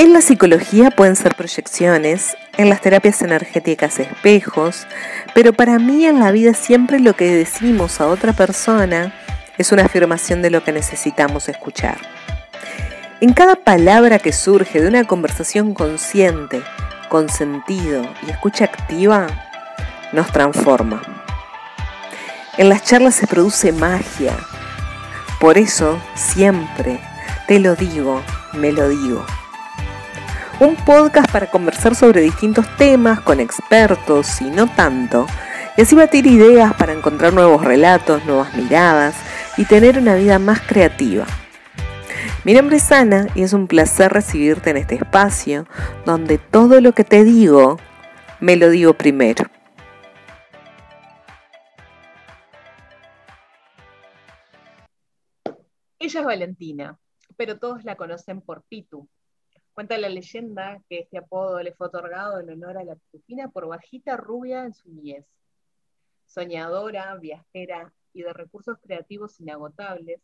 En la psicología pueden ser proyecciones, en las terapias energéticas espejos, pero para mí en la vida siempre lo que decimos a otra persona es una afirmación de lo que necesitamos escuchar. En cada palabra que surge de una conversación consciente, con sentido y escucha activa, nos transforma. En las charlas se produce magia. Por eso, siempre, te lo digo, me lo digo un podcast para conversar sobre distintos temas con expertos y no tanto, y así batir ideas para encontrar nuevos relatos, nuevas miradas y tener una vida más creativa. Mi nombre es Ana y es un placer recibirte en este espacio donde todo lo que te digo, me lo digo primero. Ella es Valentina, pero todos la conocen por Pitu, Cuenta la leyenda que este apodo le fue otorgado en honor a la pitufina por bajita rubia en su niñez. Soñadora, viajera y de recursos creativos inagotables,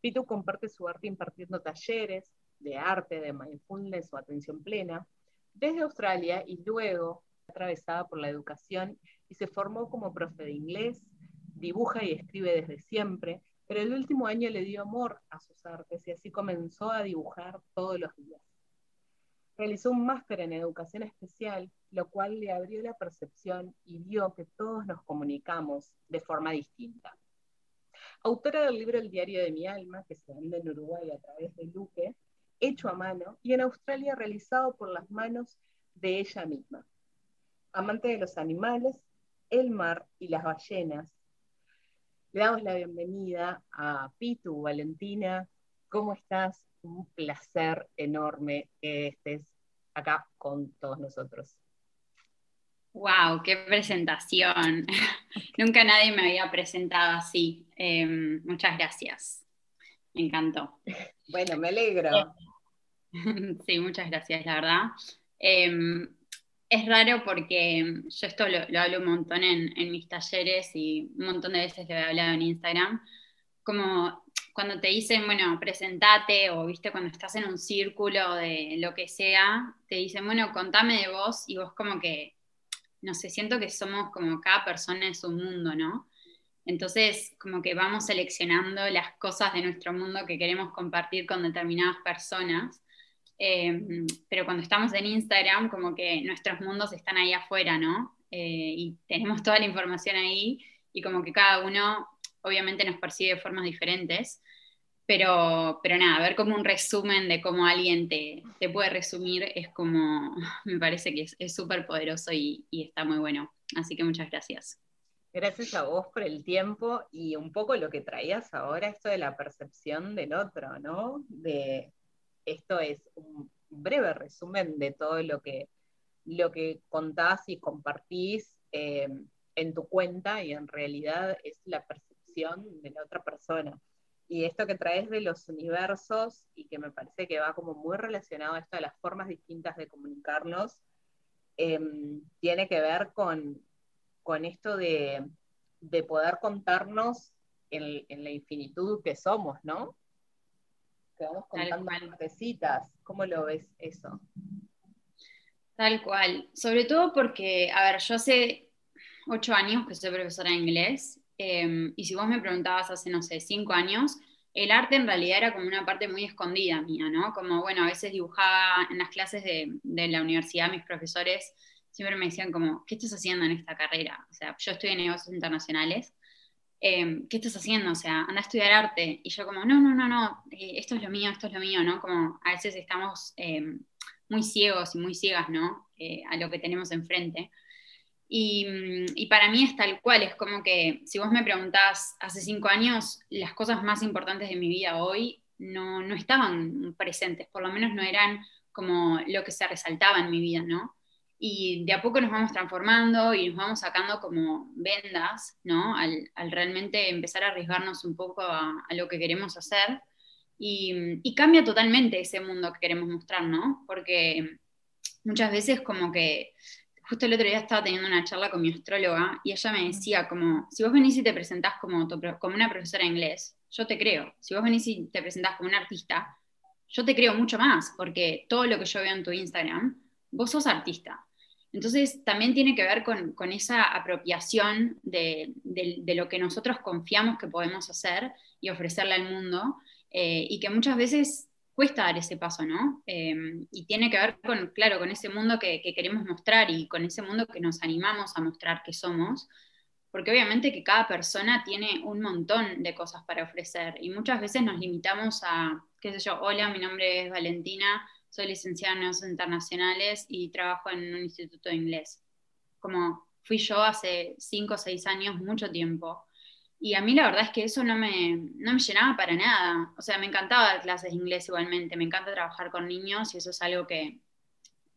Pitu comparte su arte impartiendo talleres de arte, de mindfulness o atención plena desde Australia y luego atravesada por la educación y se formó como profe de inglés, dibuja y escribe desde siempre, pero el último año le dio amor a sus artes y así comenzó a dibujar todos los días. Realizó un máster en educación especial, lo cual le abrió la percepción y vio que todos nos comunicamos de forma distinta. Autora del libro El diario de mi alma, que se vende en Uruguay a través de Luque, hecho a mano, y en Australia realizado por las manos de ella misma. Amante de los animales, el mar y las ballenas. Le damos la bienvenida a Pitu, Valentina. ¿Cómo estás? un placer enorme que estés acá con todos nosotros. ¡Wow! ¡Qué presentación! Nunca nadie me había presentado así. Em, muchas gracias. Me encantó. Bueno, me alegro. Sí, muchas gracias, la verdad. Em, es raro porque yo esto lo, hablo un montón en, en, mis talleres y un montón de veces lo he hablado en Instagram. Como cuando te dicen, bueno, presentate, o viste, cuando estás en un círculo de lo que sea, te dicen, bueno, contame de vos, y vos como que, no sé, siento que somos como cada persona es un mundo, ¿no? Entonces, como que vamos seleccionando las cosas de nuestro mundo que queremos compartir con determinadas personas. Em, pero cuando estamos en Instagram, como que nuestros mundos están ahí afuera, ¿no? Eh, y tenemos toda la información ahí y como que cada uno obviamente nos percibe de formas diferentes, pero, pero nada, ver como un resumen de cómo alguien te, te puede resumir es como, me parece que es súper poderoso y, y está muy bueno. Así que muchas gracias. Gracias a vos por el tiempo y un poco lo que traías ahora, esto de la percepción del otro, ¿no? De esto es un breve resumen de todo lo que, lo que contás y compartís eh, en tu cuenta y en realidad es la percepción de la otra persona. Y esto que traes de los universos y que me parece que va como muy relacionado a esto de las formas distintas de comunicarnos, em, tiene que ver con, con esto de, de, poder contarnos en, en, la infinitud que somos, ¿no? Que vamos contando partecitas. ¿Cómo lo ves eso? Tal cual. Sobre todo porque, a ver, yo hace ocho años que soy profesora de inglés Em, y si vos me preguntabas hace, no sé, cinco años, el arte en realidad era como una parte muy escondida mía, ¿no? Como, bueno, a veces dibujaba en las clases de, de la universidad, mis profesores siempre me decían como, ¿qué estás haciendo en esta carrera? O sea, yo estoy en negocios internacionales, em, ¿qué estás haciendo? O sea, anda a estudiar arte. Y yo como, no, no, no, no, eh, esto es lo mío, esto es lo mío, ¿no? Como a veces estamos em, muy ciegos y muy ciegas, ¿no? Eh, a lo que tenemos enfrente. Mm, y, para mí es tal cual, es como que si vos me preguntás hace cinco años, las cosas más importantes de mi vida hoy no, no estaban presentes, por lo menos no eran como lo que se resaltaba en mi vida, ¿no? Y de a poco nos vamos transformando y nos vamos sacando como vendas, ¿no? Al, al realmente empezar a arriesgarnos un poco a, lo que queremos hacer. Y, y, cambia totalmente ese mundo que queremos mostrar, ¿no? Porque muchas veces como que justo el otro día estaba teniendo una charla con mi astróloga y ella me decía como, si vos venís y te presentás como, como una profesora de inglés, yo te creo. Si vos venís y te presentás como un artista, yo te creo mucho más, porque todo lo que yo veo en tu Instagram, vos sos artista. Entonces, también tiene que ver con, esa apropiación de, lo que nosotros confiamos que podemos hacer y ofrecerle al mundo, eh, y que muchas veces cuesta dar ese paso, ¿no? Em, y tiene que ver con, claro, con ese mundo que, queremos mostrar y con ese mundo que nos animamos a mostrar que somos, porque obviamente que cada persona tiene un montón de cosas para ofrecer y muchas veces nos limitamos a, qué sé yo, hola, mi nombre es Valentina, soy licenciada en negocios internacionales y trabajo en un instituto de inglés. Como fui yo hace cinco o seis años, mucho tiempo. Y a mí la verdad es que eso no me, no me llenaba para nada. O sea, me encantaba dar clases de inglés igualmente, me encanta trabajar con niños y eso es algo que,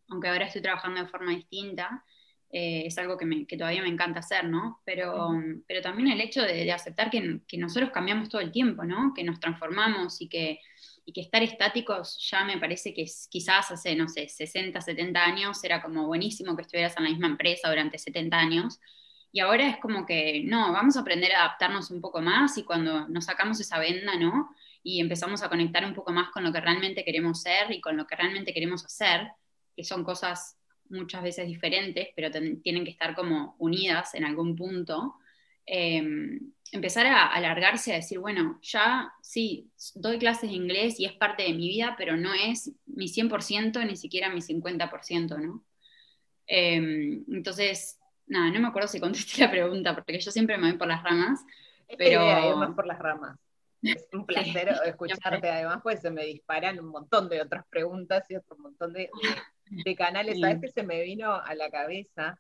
aunque ahora estoy trabajando de forma distinta, eh, es algo que, me, que, todavía me encanta hacer, ¿no? Pero, pero también el hecho de, de aceptar que, que, nosotros cambiamos todo el tiempo, ¿no? Que nos transformamos y que y que estar estáticos ya me parece que quizás hace, no sé, 60, 70 años era como buenísimo que estuvieras en la misma empresa durante 70 años. Y ahora es como que, no, vamos a aprender a adaptarnos un poco más y cuando nos sacamos esa venda, ¿no? Y empezamos a conectar un poco más con lo que realmente queremos ser y con lo que realmente queremos hacer, que son cosas muchas veces diferentes, pero tienen que estar como unidas en algún punto. Em, empezar a alargarse a decir, bueno, ya sí, doy clases de inglés y es parte de mi vida, pero no es mi 100% ni siquiera mi 50%, ¿no? Em, entonces, nada, no me acuerdo si contesté la pregunta, porque yo siempre me voy por las ramas, pero... más por las ramas. Es un placer escucharte, además, pues se me disparan un montón de otras preguntas y otro montón de, canales. ¿Sabes que se me vino a la cabeza?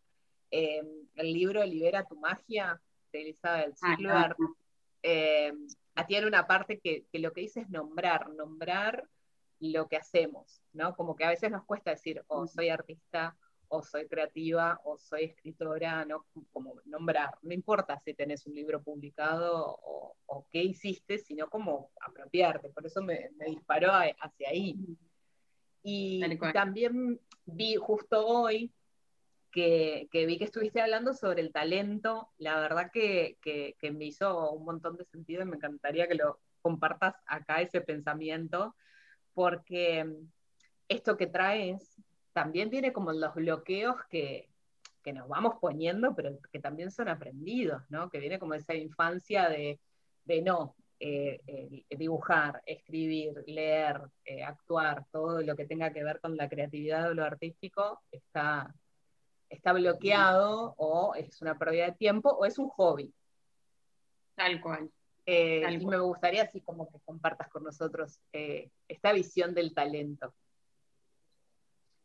Em, el libro Libera tu magia, de Elizabeth Silver, eh, tiene una parte que, lo que dice es nombrar, nombrar lo que hacemos, ¿no? Como que a veces nos cuesta decir, oh, soy artista, o soy creativa, o soy escritora, ¿no? Como nombrar, no importa si tenés un libro publicado o, qué hiciste, sino como apropiarte, por eso me, disparó hacia ahí. Y también vi justo hoy que, vi que estuviste hablando sobre el talento. La verdad que, me hizo un montón de sentido y me encantaría que lo compartas acá ese pensamiento, porque esto que traes también tiene como los bloqueos que, nos vamos poniendo, pero que también son aprendidos, ¿no? Que viene como esa infancia de, no, eh, dibujar, escribir, leer, eh, actuar, todo lo que tenga que ver con la creatividad o lo artístico está, está bloqueado o es una pérdida de tiempo o es un hobby. Tal cual. Eh, y me gustaría así como que compartas con nosotros esta visión del talento.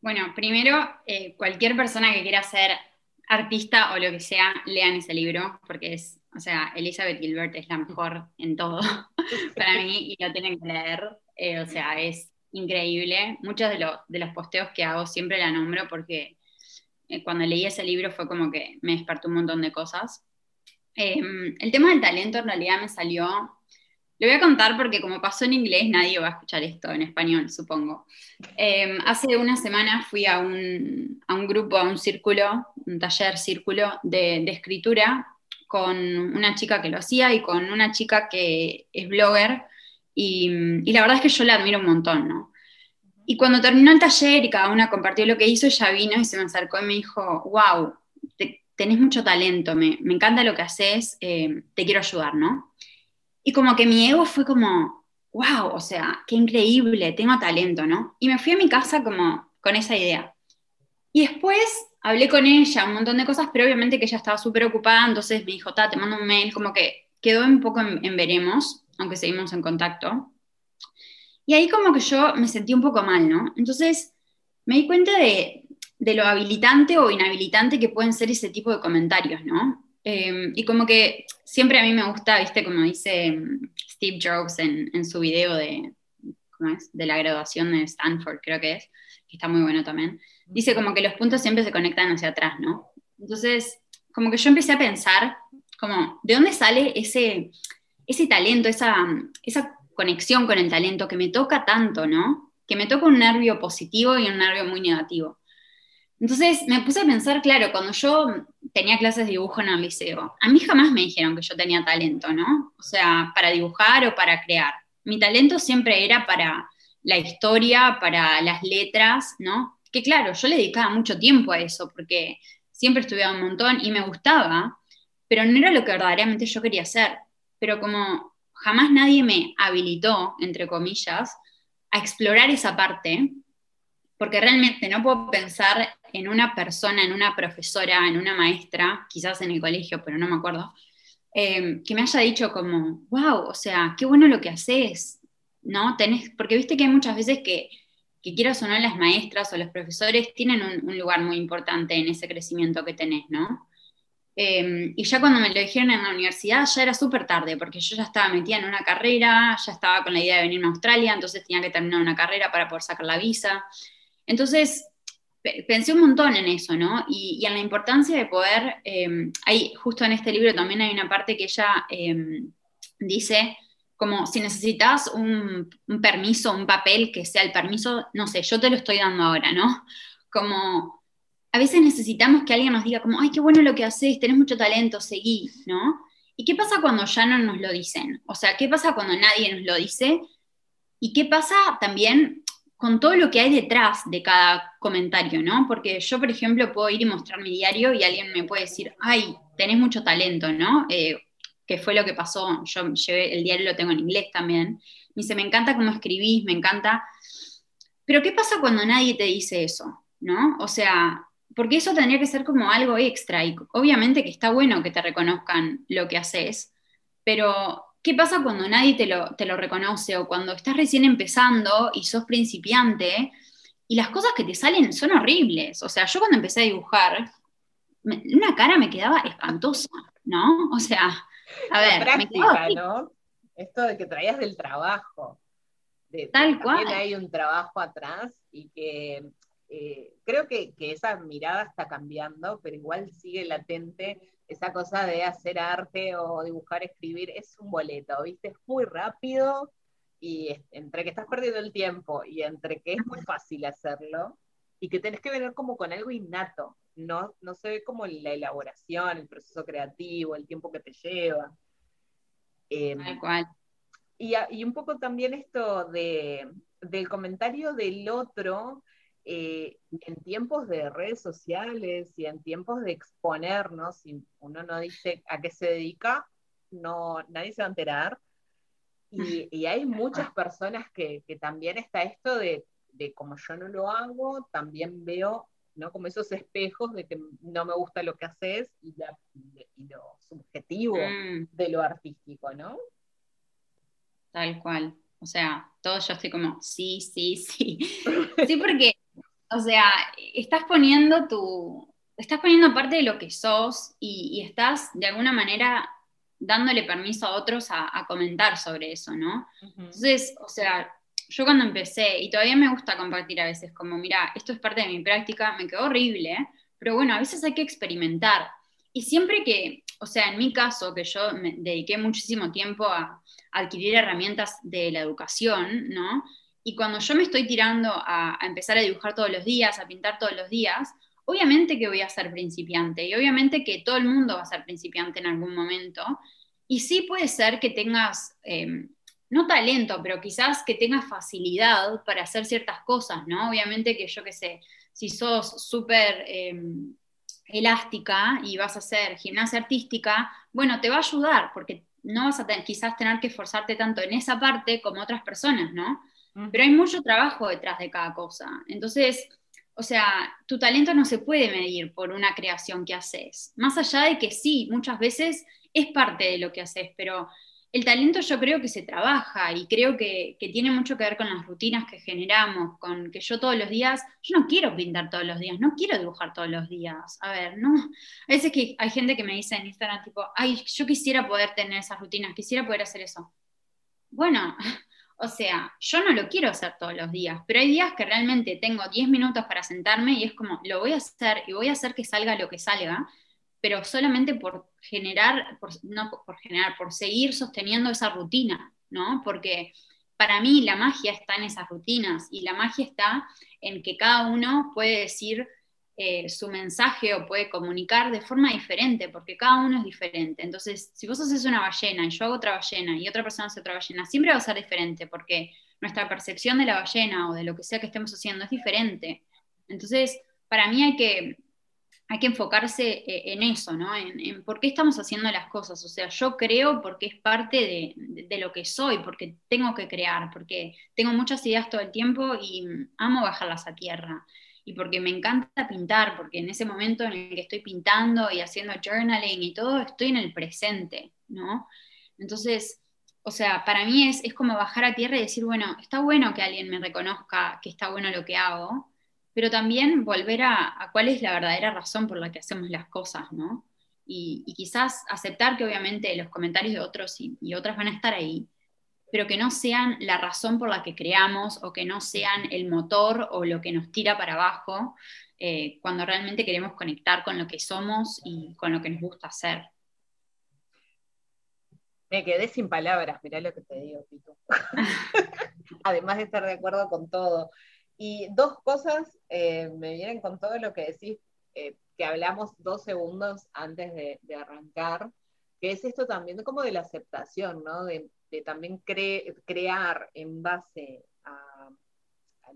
Bueno, primero, eh, cualquier persona que quiera ser artista o lo que sea, lean ese libro, porque es, o sea, Elizabeth Gilbert es la mejor en todo para mí y lo tienen que leer. o sea, es increíble. Muchos de, de los posteos que hago siempre la nombro porque eh, cuando leí ese libro fue como que me despertó un montón de cosas. Em, el tema del talento en realidad me salió, lo voy a contar porque como pasó en inglés nadie va a escuchar esto en español, supongo. Em, hace una semana fui a un, a un, grupo, a un círculo, un taller círculo de, escritura con una chica que lo hacía y con una chica que es blogger y, la verdad es que yo la admiro un montón, ¿no? Y cuando terminó el taller y cada una compartió lo que hizo, ella vino y se me acercó y me dijo, wow, tenés mucho talento, me, me, encanta lo que haces, eh, te quiero ayudar, ¿no? Y como que mi ego fue como, wow, o sea, qué increíble, tengo talento, ¿no? Y me fui a mi casa como con esa idea. Y después hablé con ella un montón de cosas, pero obviamente que ella estaba súper ocupada, entonces me dijo, ta, te mando un mail, como que quedó un poco en veremos, aunque seguimos en contacto. Y ahí como que yo me sentí un poco mal, ¿no? Entonces me di cuenta de, lo habilitante o inhabilitante que pueden ser ese tipo de comentarios, ¿no? Em, y como que siempre a mí me gusta, viste, como dice em, Steve Jobs en, su video de, ¿cómo es? de la graduación de Stanford, creo que es, que está muy bueno también, dice como que los puntos siempre se conectan hacia atrás, ¿no? Entonces, como que yo empecé a pensar, como, ¿de dónde sale ese, ese talento, esa, esa conexión con el talento que me toca tanto, ¿no? Que me toca un nervio positivo y un nervio muy negativo. Entonces me puse a pensar, claro, cuando yo tenía clases de dibujo en el liceo, a mí jamás me dijeron que yo tenía talento, ¿no? O sea, para dibujar o para crear. Mi talento siempre era para la historia, para las letras, ¿no? Que claro, yo le dedicaba mucho tiempo a eso, porque siempre estudiaba un montón y me gustaba, pero no era lo que verdaderamente yo quería hacer. Pero como jamás nadie me habilitó, entre comillas, a explorar esa parte, porque realmente no puedo pensar en una persona, en una profesora, en una maestra, quizás en el colegio, pero no me acuerdo, eh, que me haya dicho como, wow, o sea, qué bueno lo que haces, ¿no? Tenés, porque viste que hay muchas veces que, que quieras o no las maestras o los profesores tienen un, lugar muy importante en ese crecimiento que tenés, ¿no? Eh, y ya cuando me lo dijeron en la universidad ya era súper tarde, porque yo ya estaba metida en una carrera, ya estaba con la idea de venirme a Australia, entonces tenía que terminar una carrera para poder sacar la visa. Entonces, pensé un montón en eso, ¿no? Y, en la importancia de poder, eh, justo en este libro también hay una parte que ella eh, dice, como si necesitas un, permiso, un papel que sea el permiso, no sé, yo te lo estoy dando ahora, ¿no? Como a veces necesitamos que alguien nos diga como, ay, qué bueno lo que haces, tenés mucho talento, seguí, ¿no? ¿Y qué pasa cuando ya no nos lo dicen? O sea, ¿qué pasa cuando nadie nos lo dice? ¿Y qué pasa también con todo lo que hay detrás de cada comentario, ¿no? Porque yo, por ejemplo, puedo ir y mostrar mi diario y alguien me puede decir, ay, tenés mucho talento, ¿no? Eh, que fue lo que pasó, yo llevé, el diario lo tengo en inglés también, me dice, me encanta cómo escribís, me encanta, pero ¿qué pasa cuando nadie te dice eso? ¿No? O sea, porque eso tendría que ser como algo extra y obviamente que está bueno que te reconozcan lo que haces, pero ¿qué pasa cuando nadie te lo, te lo reconoce o cuando estás recién empezando y sos principiante y las cosas que te salen son horribles? O sea, yo cuando empecé a dibujar, una cara me quedaba espantosa, ¿no? O sea, a ver, práctica, ¿no? Esto de que traías del trabajo. De, Tal cual. También hay un trabajo atrás y que eh, creo que, esa mirada está cambiando, pero igual sigue latente esa cosa de hacer arte o dibujar, escribir, es un boleto, ¿viste? Es muy rápido y entre que estás perdiendo el tiempo y entre que es muy fácil hacerlo y que tenés que venir como con algo innato no, no se ve como la elaboración, el proceso creativo, el tiempo que te lleva. Em, cual. Y, un poco también esto de, del comentario del otro eh, en tiempos de redes sociales y en tiempos de exponernos, si uno no dice a qué se dedica, no, nadie se va a enterar. Y, y hay muchas personas que, que, también está esto de, de como yo no lo hago, también veo ¿no? Como esos espejos de que no me gusta lo que haces y, lo subjetivo mm. de lo artístico, ¿no? Tal cual. O sea, todo yo estoy como, sí, sí, sí. Sí, porque, o sea, estás poniendo tu, estás poniendo parte de lo que sos y, estás de alguna manera dándole permiso a otros a, comentar sobre eso, ¿no? Entonces, o sea, yo cuando empecé, y todavía me gusta compartir a veces, como, mira, esto es parte de mi práctica, me quedó horrible, pero bueno, a veces hay que experimentar. Y siempre que, o sea, en mi caso, que yo me dediqué muchísimo tiempo a, adquirir herramientas de la educación, ¿no? Y cuando yo me estoy tirando a, empezar a dibujar todos los días, a pintar todos los días, obviamente que voy a ser principiante y obviamente que todo el mundo va a ser principiante en algún momento. Y sí puede ser que tengas eh, no talento, pero quizás que tengas facilidad para hacer ciertas cosas, ¿no? Obviamente que yo qué sé, si sos súper em, elástica y vas a hacer gimnasia artística, bueno, te va a ayudar porque no vas a quizás tener que esforzarte tanto en esa parte como otras personas, ¿no? Pero hay mucho trabajo detrás de cada cosa. Entonces, o sea, tu talento no se puede medir por una creación que haces. Más allá de que sí, muchas veces es parte de lo que haces, pero el talento yo creo que se trabaja y creo que, tiene mucho que ver con las rutinas que generamos, con que yo todos los días, yo no quiero pintar todos los días, no quiero dibujar todos los días. A ver, no. A veces que hay gente que me dice en Instagram, tipo, ay, yo quisiera poder tener esas rutinas, quisiera poder hacer eso. Bueno, o sea, yo no lo quiero hacer todos los días, pero hay días que realmente tengo 10 minutos para sentarme y es como, lo voy a hacer y voy a hacer que salga lo que salga pero solamente por generar, no por generar, por seguir sosteniendo esa rutina, ¿no? Porque para mí la magia está en esas rutinas y la magia está en que cada uno puede decir eh, su mensaje o puede comunicar de forma diferente, porque cada uno es diferente. Entonces, si vos haces una ballena y yo hago otra ballena y otra persona hace otra ballena, siempre va a ser diferente, porque nuestra percepción de la ballena o de lo que sea que estemos haciendo es diferente. Entonces, para mí hay que, hay que enfocarse eh, en eso, ¿no? En, por qué estamos haciendo las cosas. O sea, yo creo porque es parte de, de, lo que soy, porque tengo que crear, porque tengo muchas ideas todo el tiempo y amo bajarlas a tierra. Y porque me encanta pintar, porque en ese momento en el que estoy pintando y haciendo journaling y todo, estoy en el presente, ¿no? Entonces, o sea, para mí es, es como bajar a tierra y decir, bueno, está bueno que alguien me reconozca que está bueno lo que hago, pero también volver a, cuál es la verdadera razón por la que hacemos las cosas, ¿no? Y, quizás aceptar que obviamente los comentarios de otros y, otras van a estar ahí, pero que no sean la razón por la que creamos o que no sean el motor o lo que nos tira para abajo eh, cuando realmente queremos conectar con lo que somos y con lo que nos gusta hacer. Me quedé sin palabras, mirá lo que te digo, Pito. Además de estar de acuerdo con todo. Y dos cosas eh, me vienen con todo lo que decís, eh, que hablamos dos segundos antes de, arrancar, que es esto también como de la aceptación, ¿no? De, también crear en base a,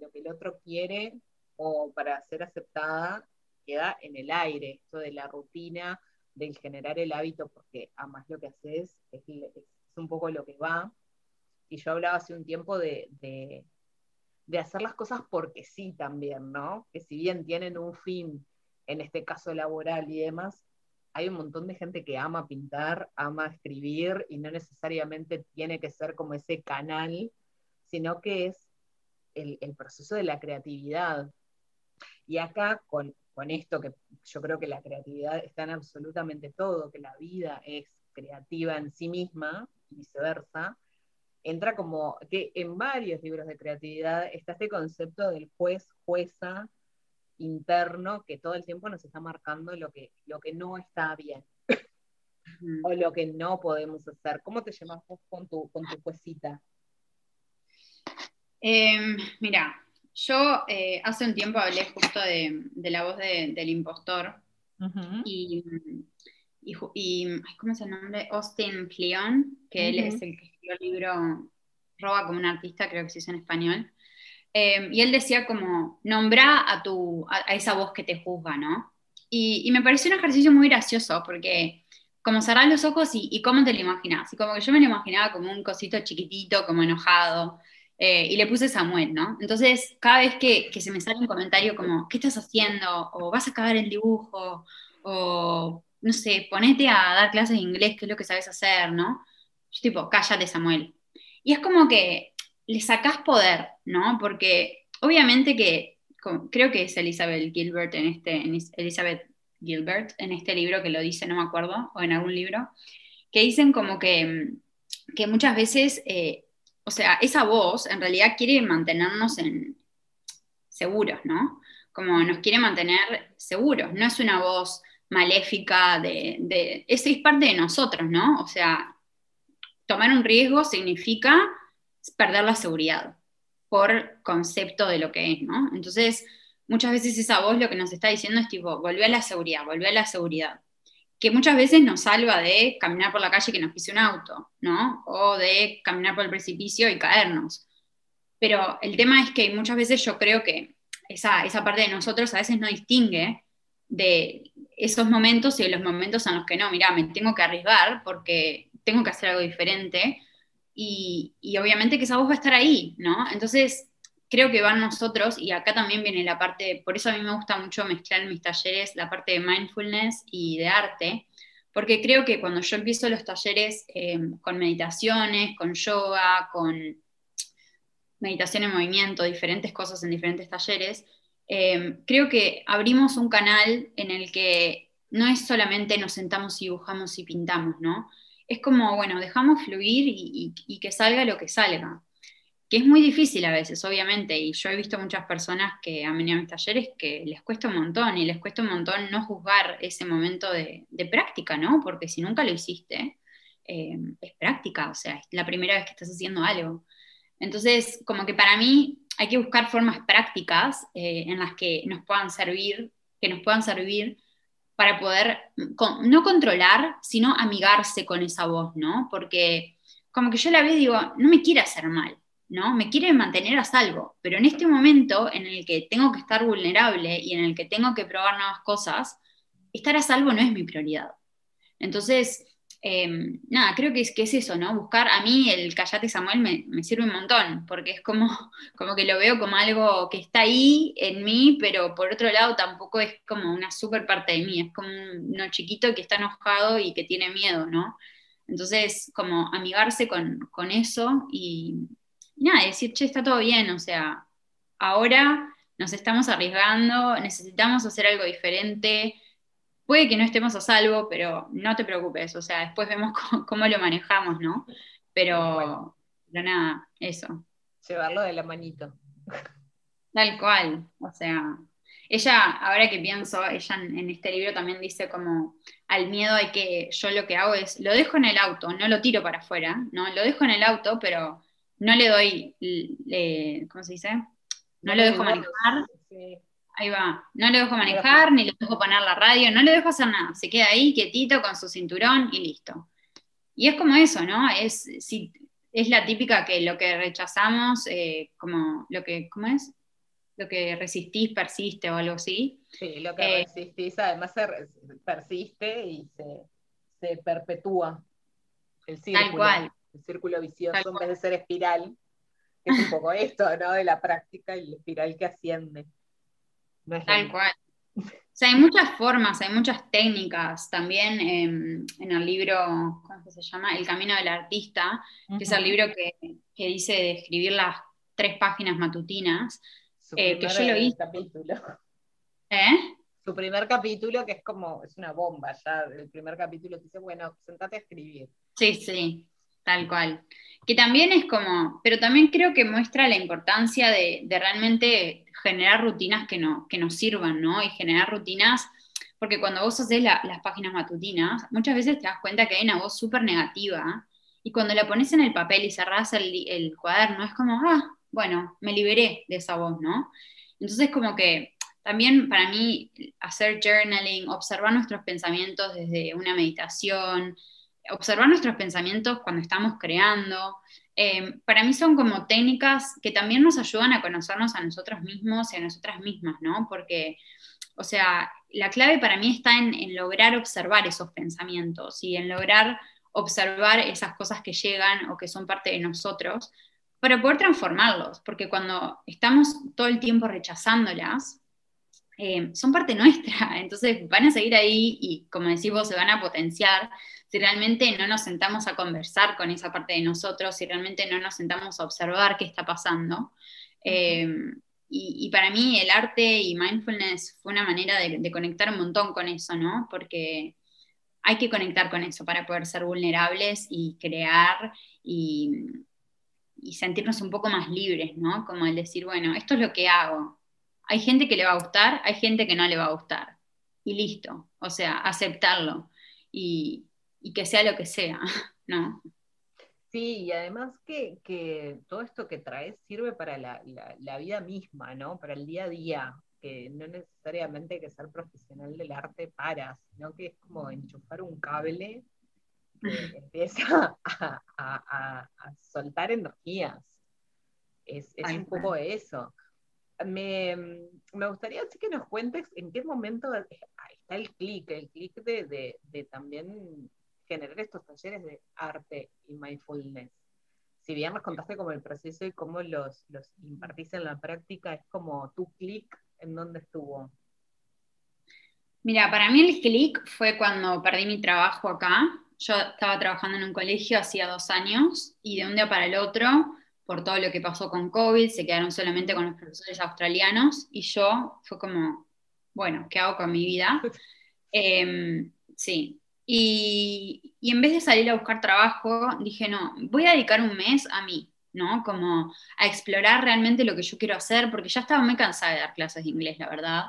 lo que el otro quiere o para ser aceptada, queda en el aire, esto de la rutina, del generar el hábito, porque amas lo que haces, es, un poco lo que va. Y yo hablaba hace un tiempo de de hacer las cosas porque sí también, ¿no? Que si bien tienen un fin, en este caso laboral y demás, hay un montón de gente que ama pintar, ama escribir y no necesariamente tiene que ser como ese canal, sino que es el, proceso de la creatividad. Y acá, con, con esto que yo creo que la creatividad está en absolutamente todo, que la vida es creativa en sí misma y viceversa, entra como que en varios libros de creatividad está este concepto del juez, jueza interno que todo el tiempo nos está marcando lo que, lo que no está bien o lo que no podemos hacer. ¿Cómo te llamas vos con tu, con tu juecita? Em, mira, yo eh, hace un tiempo hablé justo de, la voz del impostor y, y, ¿cómo es el nombre? Austin Kleon, que él es el que el libro Roba como un artista, creo que se hizo en español. Eh, y él decía como, nombra a, tu, a, esa voz que te juzga, ¿no? Y, me pareció un ejercicio muy gracioso, porque como cerrar los ojos y, cómo te lo imaginas. Y como que yo me lo imaginaba como un cosito chiquitito, como enojado, eh, y le puse Samuel, ¿no? Entonces, cada vez que, que, se me sale un comentario como, ¿qué estás haciendo? O vas a acabar el dibujo, o no sé, ponete a dar clases de inglés, que es lo que sabes hacer, ¿no? Yo tipo, cállate Samuel. Y es como que le sacás poder, ¿no? Porque obviamente que, creo que es Elizabeth Gilbert en este, Elizabeth Gilbert en este libro que lo dice, no me acuerdo, o en algún libro, que dicen como que, que muchas veces, eh, o sea, esa voz en realidad quiere mantenernos en, seguros, ¿no? Como nos quiere mantener seguros, no es una voz maléfica de, de es parte de nosotros, ¿no? O sea, tomar un riesgo significa perder la seguridad por concepto de lo que es, ¿no? Entonces, muchas veces esa voz lo que nos está diciendo es tipo, volvió a la seguridad, volvió a la seguridad, que muchas veces nos salva de caminar por la calle que nos pise un auto, ¿no? O de caminar por el precipicio y caernos. Pero el tema es que muchas veces yo creo que esa, esa parte de nosotros a veces no distingue de esos momentos y de los momentos en los que no, mira, me tengo que arriesgar porque tengo que hacer algo diferente. Y, obviamente que esa voz va a estar ahí, ¿no? Entonces, creo que van nosotros, y acá también viene la parte, por eso a mí me gusta mucho mezclar en mis talleres la parte de mindfulness y de arte, porque creo que cuando yo empiezo los talleres eh, con meditaciones, con yoga, con meditación en movimiento, diferentes cosas en diferentes talleres, eh, creo que abrimos un canal en el que no es solamente nos sentamos y dibujamos y pintamos, ¿no? Es como, bueno, dejamos fluir y, que salga lo que salga. Que es muy difícil a veces, obviamente, y yo he visto muchas personas que han venido a mis talleres que les cuesta un montón y les cuesta un montón no juzgar ese momento de, práctica, ¿no? Porque si nunca lo hiciste, eh, es práctica, o sea, es la primera vez que estás haciendo algo. Entonces, como que para mí hay que buscar formas prácticas eh, en las que nos puedan servir, que nos puedan servir para poder no controlar, sino amigarse con esa voz, ¿no? Porque como que yo la veo y digo, no me quiere hacer mal, ¿no? Me quiere mantener a salvo, pero en este momento en el que tengo que estar vulnerable y en el que tengo que probar nuevas cosas, estar a salvo no es mi prioridad. Entonces, Em, nada, creo que es, que es eso, ¿no? Buscar, a mí el Callate Samuel me, sirve un montón, porque es como, como que lo veo como algo que está ahí en mí, pero por otro lado tampoco es como una super parte de mí, es como uno chiquito que está enojado y que tiene miedo, ¿no? Entonces, como amigarse con, eso y, y nada, decir, che, está todo bien, o sea, ahora nos estamos arriesgando, necesitamos hacer algo diferente, Puede que no estemos a salvo, pero no te preocupes, o sea, después vemos cómo, lo manejamos, ¿no? Pero, nada, eso. Llevarlo de la manito. Tal cual, o sea, ella, ahora que pienso, ella en, este libro también dice como al miedo hay que, yo lo que hago es, lo dejo en el auto, no lo tiro para afuera, ¿no? Lo dejo en el auto, pero no le doy, ¿cómo se dice? No, lo dejo manejar. Ahí va. No le dejo manejar, ni le dejo poner la radio, no le dejo hacer nada. Se queda ahí quietito con su cinturón y listo. Y es como eso, ¿no? Es, si, es la típica que lo que rechazamos, eh, como lo que, ¿cómo es? Lo que resistís persiste o algo así. Sí, lo que eh, resistís además persiste y se, perpetúa el círculo. Tal cual. El círculo vicioso en vez de ser espiral, que es un poco esto, ¿no? De la práctica y la espiral que asciende. Tal cual. O sea, hay muchas formas, hay muchas técnicas. También em, en el libro, ¿cómo se llama? El Camino del Artista, que es el libro que, dice de escribir las tres páginas matutinas. Eh, que yo lo hice. Capítulo. ¿Eh? Su primer capítulo, que es como, es una bomba ya. El primer capítulo te dice, bueno, sentate a escribir. Sí, sí, tal cual que también es como, pero también creo que muestra la importancia de, realmente generar rutinas que, no, que nos sirvan, ¿no? Y generar rutinas, porque cuando vos haces las páginas matutinas, muchas veces te das cuenta que hay una voz súper negativa, y cuando la pones en el papel y cerrás el, el cuaderno, es como, ah, bueno, me liberé de esa voz, ¿no? Entonces como que también para mí hacer journaling, observar nuestros pensamientos desde una meditación, observar nuestros pensamientos cuando estamos creando. Eh, para mí son como técnicas que también nos ayudan a conocernos a nosotros mismos y a nosotras mismas, ¿no? Porque, o sea, la clave para mí está en, lograr observar esos pensamientos y en lograr observar esas cosas que llegan o que son parte de nosotros para poder transformarlos, porque cuando estamos todo el tiempo rechazándolas, eh, son parte nuestra, entonces van a seguir ahí y como decís vos, se van a potenciar si realmente no nos sentamos a conversar con esa parte de nosotros, si realmente no nos sentamos a observar qué está pasando. Eh, y, para mí el arte y mindfulness fue una manera de, conectar un montón con eso, ¿no? Porque hay que conectar con eso para poder ser vulnerables y crear y, y sentirnos un poco más libres, ¿no? Como el decir, bueno, esto es lo que hago. Hay gente que le va a gustar, hay gente que no le va a gustar. Y listo, o sea, aceptarlo. Y, y que sea lo que sea, ¿no? Sí, y además que, todo esto que traes sirve para la, vida misma, ¿no? Para el día a día, que no necesariamente hay que ser profesional del arte para, sino que es como enchufar un cable que empieza a, soltar energías. Es, un poco eso. Me, gustaría así que nos cuentes en qué momento está el clic, el clic de, de también generar estos talleres de arte y mindfulness. Si bien nos contaste como el proceso y cómo los, los impartís en la práctica, es como tu clic en dónde estuvo. Mira, para mí el clic fue cuando perdí mi trabajo acá. Yo estaba trabajando en un colegio hacía dos años y de un día para el otro, por todo lo que pasó con COVID, se quedaron solamente con los profesores australianos y yo fue como, bueno, ¿qué hago con mi vida? Em, sí, y, en vez de salir a buscar trabajo, dije, no, voy a dedicar un mes a mí, ¿no? Como a explorar realmente lo que yo quiero hacer, porque ya estaba muy cansada de dar clases de inglés, la verdad.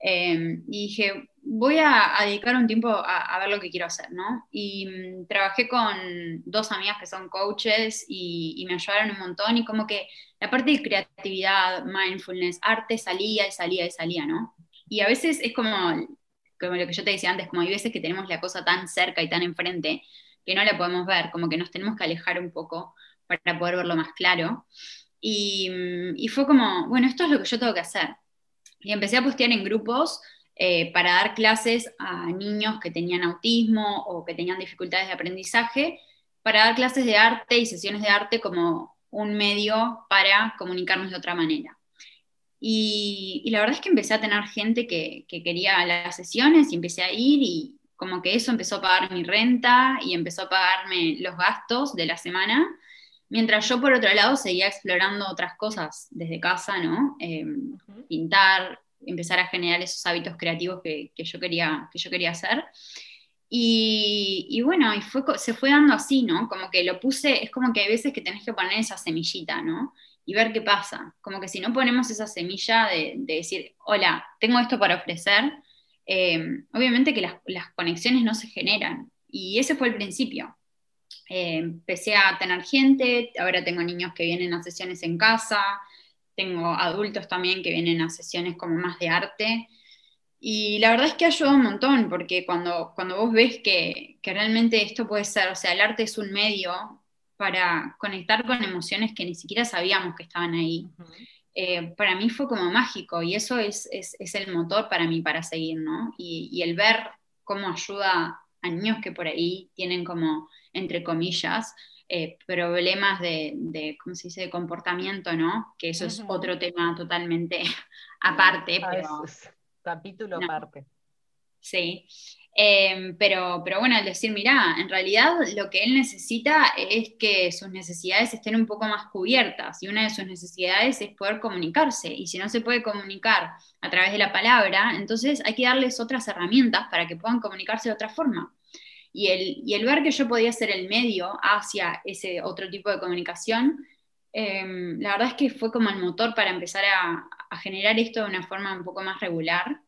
Em, y dije, voy a, dedicar un tiempo a, ver lo que quiero hacer, ¿no? Y mm, trabajé con dos amigas que son coaches y, y, me ayudaron un montón y como que la parte de creatividad, mindfulness, arte salía y salía y salía, ¿no? Y a veces es como como lo que yo te decía antes, como hay veces que tenemos la cosa tan cerca y tan enfrente que no la podemos ver, como que nos tenemos que alejar un poco para poder verlo más claro. Y, y, fue como, bueno, esto es lo que yo tengo que hacer. Y empecé a postear en grupos eh, para dar clases a niños que tenían autismo o que tenían dificultades de aprendizaje, para dar clases de arte y sesiones de arte como un medio para comunicarnos de otra manera. Y, la verdad es que empecé a tener gente que, quería las sesiones y empecé a ir y como que eso empezó a pagar mi renta y empezó a pagarme los gastos de la semana, mientras yo por otro lado seguía explorando otras cosas desde casa, ¿no? Em, pintar, empezar a generar esos hábitos creativos que, yo, quería, que yo quería hacer. Y, bueno, y fue, se fue dando así, ¿no? Como que lo puse, es como que hay veces que tenés que poner esa semillita, ¿no? Y ver qué pasa. Como que si no ponemos esa semilla de, decir, hola, tengo esto para ofrecer, eh, obviamente que las, conexiones no se generan. Y ese fue el principio. Eh, empecé a tener gente, ahora tengo niños que vienen a sesiones en casa, tengo adultos también que vienen a sesiones como más de arte. Y la verdad es que ayuda un montón, porque cuando, cuando vos ves que, que realmente esto puede ser, o sea, el arte es un medio para conectar con emociones que ni siquiera sabíamos que estaban ahí. Eh, para mí fue como mágico y eso es, el motor para mí para seguir, ¿no? Y, el ver cómo ayuda a niños que por ahí tienen como, entre comillas, eh, problemas de, ¿cómo se dice?, de comportamiento, ¿no? Que eso es otro tema totalmente aparte. Pero, capítulo aparte. Sí. Em, pero, pero bueno, al decir, mira, en realidad lo que él necesita es que sus necesidades estén un poco más cubiertas y una de sus necesidades es poder comunicarse y si no se puede comunicar a través de la palabra, entonces hay que darles otras herramientas para que puedan comunicarse de otra forma. Y el, y el ver que yo podía ser el medio hacia ese otro tipo de comunicación, em, la verdad es que fue como el motor para empezar a, a generar esto de una forma un poco más regular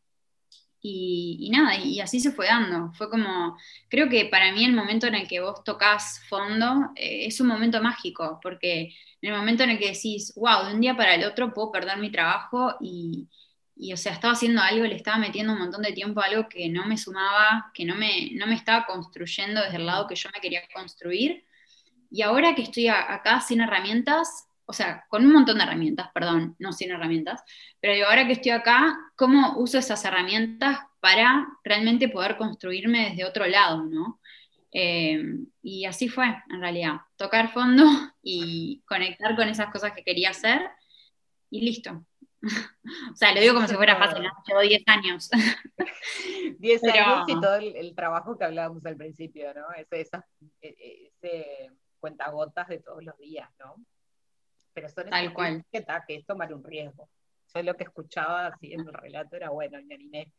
y, nada, y así se fue dando. Fue como, creo que para mí el momento en el que vos tocas fondo eh, es un momento mágico, porque en el momento en el que decís, wow, de un día para el otro puedo perder mi trabajo y, o sea, estaba haciendo algo, le estaba metiendo un montón de tiempo a algo que no me sumaba, que no me, no me estaba construyendo desde el lado que yo me quería construir. Y ahora que estoy acá sin herramientas, o sea, con un montón de herramientas, perdón, no sin herramientas, pero ahora que estoy acá, ¿cómo uso esas herramientas para realmente poder construirme desde otro lado, ¿no? Eh, y así fue, en realidad, tocar fondo y conectar con esas cosas que quería hacer y listo. o sea, lo digo como si fuera fácil, ¿no? Llevo 10 años. 10 años y todo el, trabajo que hablábamos al principio, ¿no? Ese, ese, ese cuentagotas de todos los días, ¿no? Pero son Tal cual. Que, que es tomar un riesgo. Yo lo que escuchaba así en el relato era, bueno, me animé.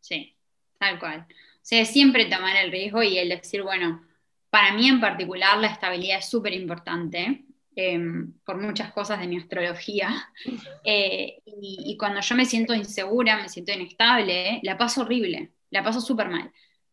Sí, tal cual. O sea, siempre tomar el riesgo y el decir, bueno, para mí en particular la estabilidad es súper importante. Em, por muchas cosas de mi astrología. Eh, y, y, cuando yo me siento insegura, me siento inestable, la paso horrible, la paso súper mal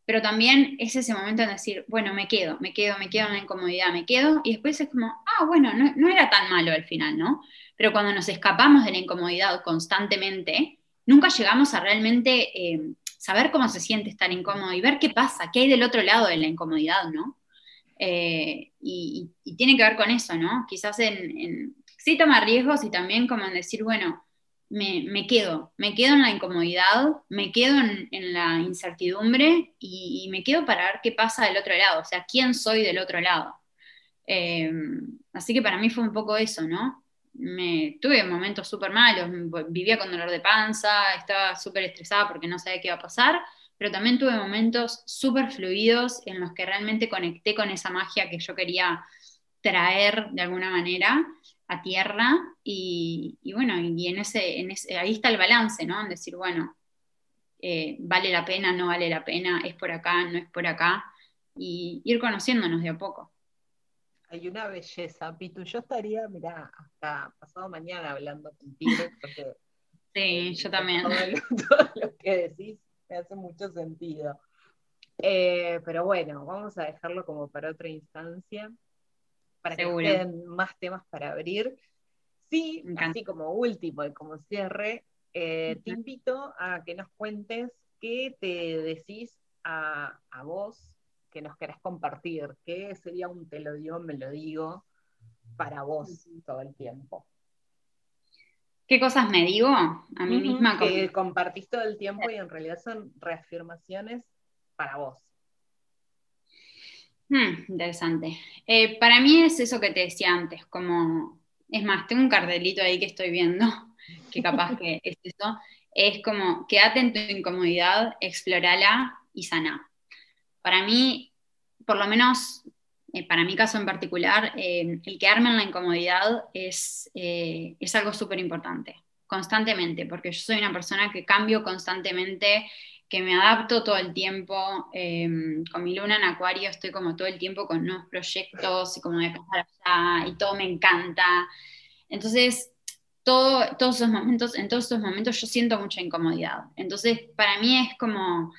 pero también es ese momento de decir, bueno, me quedo, me quedo, me quedo en la incomodidad, me quedo, y después es como, ah, bueno, no, era tan malo al final, ¿no? Pero cuando nos escapamos de la incomodidad constantemente, nunca llegamos a realmente eh, saber cómo se siente estar incómodo y ver qué pasa, qué hay del otro lado de la incomodidad, ¿no? Eh, y, tiene que ver con eso, ¿no? Quizás en, en, sí tomar riesgos y también como en decir, bueno, me, quedo, me quedo en la incomodidad, me quedo en, la incertidumbre y, me quedo para ver qué pasa del otro lado, o sea, quién soy del otro lado. Eh, así que para mí fue un poco eso, ¿no? Me, tuve momentos súper malos, vivía con dolor de panza, estaba súper estresada porque no sabía qué iba a pasar, pero también tuve momentos súper fluidos en los que realmente conecté con esa magia que yo quería traer de alguna manera a tierra y, bueno, y en ese, en ese, ahí está el balance, ¿no? En decir, bueno, eh, vale la pena, no vale la pena, es por acá, no es por acá, y ir conociéndonos de a poco. Hay una belleza, Pitu. Yo estaría, mira, hasta pasado mañana hablando contigo, porque sí, yo también. Todo lo, que decís me hace mucho sentido. Eh, pero bueno, vamos a dejarlo como para otra instancia para que queden más temas para abrir. Sí, así como último y como cierre, eh, te invito a que nos cuentes qué te decís a, vos que nos querés compartir? ¿Qué sería un te lo digo, me lo digo para vos todo el tiempo? ¿Qué cosas me digo a mí misma? Que compartís todo el tiempo y en realidad son reafirmaciones para vos. Hmm, interesante. Eh, para mí es eso que te decía antes, como, es más, tengo un cardelito ahí que estoy viendo, que capaz que es eso, es como, quédate en tu incomodidad, explórala y sana. Para mí, por lo menos eh, para mi caso en particular, eh, el quedarme en la incomodidad es, es algo súper importante, constantemente, porque yo soy una persona que cambio constantemente que me adapto todo el tiempo. Em, con mi luna en Acuario estoy como todo el tiempo con nuevos proyectos y como de pasar allá y todo me encanta. Entonces, todo, todos esos momentos, en todos esos momentos yo siento mucha incomodidad. Entonces, para mí es como,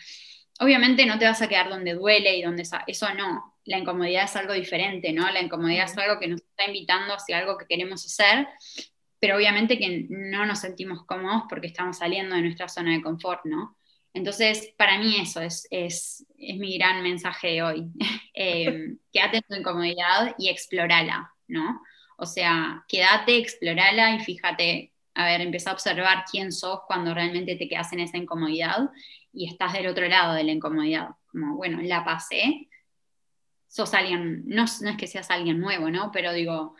obviamente no te vas a quedar donde duele y donde eso no. La incomodidad es algo diferente, ¿no? La incomodidad es algo que nos está invitando hacia algo que queremos hacer, pero obviamente que no nos sentimos cómodos porque estamos saliendo de nuestra zona de confort, ¿no? Entonces, para mí eso es, es, mi gran mensaje de hoy. eh, quédate en tu incomodidad y explorala, ¿no? O sea, quédate, explorala y fíjate, a ver, empieza a observar quién sos cuando realmente te quedas en esa incomodidad y estás del otro lado de la incomodidad. Como, bueno, la pasé, sos alguien, no, no es que seas alguien nuevo, ¿no? Pero digo,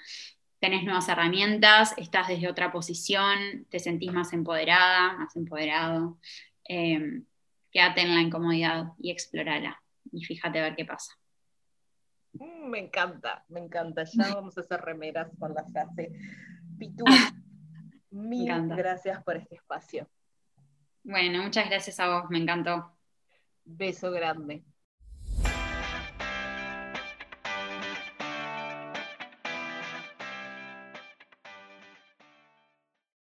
tenés nuevas herramientas, estás desde otra posición, te sentís más empoderada, más empoderado. Em, quédate en la incomodidad y explorala y fíjate a ver qué pasa. Mm, me encanta, me encanta. Ya vamos a hacer remeras con la frase. Pitu, mil gracias por este espacio. Bueno, muchas gracias a vos, me encantó. Beso grande.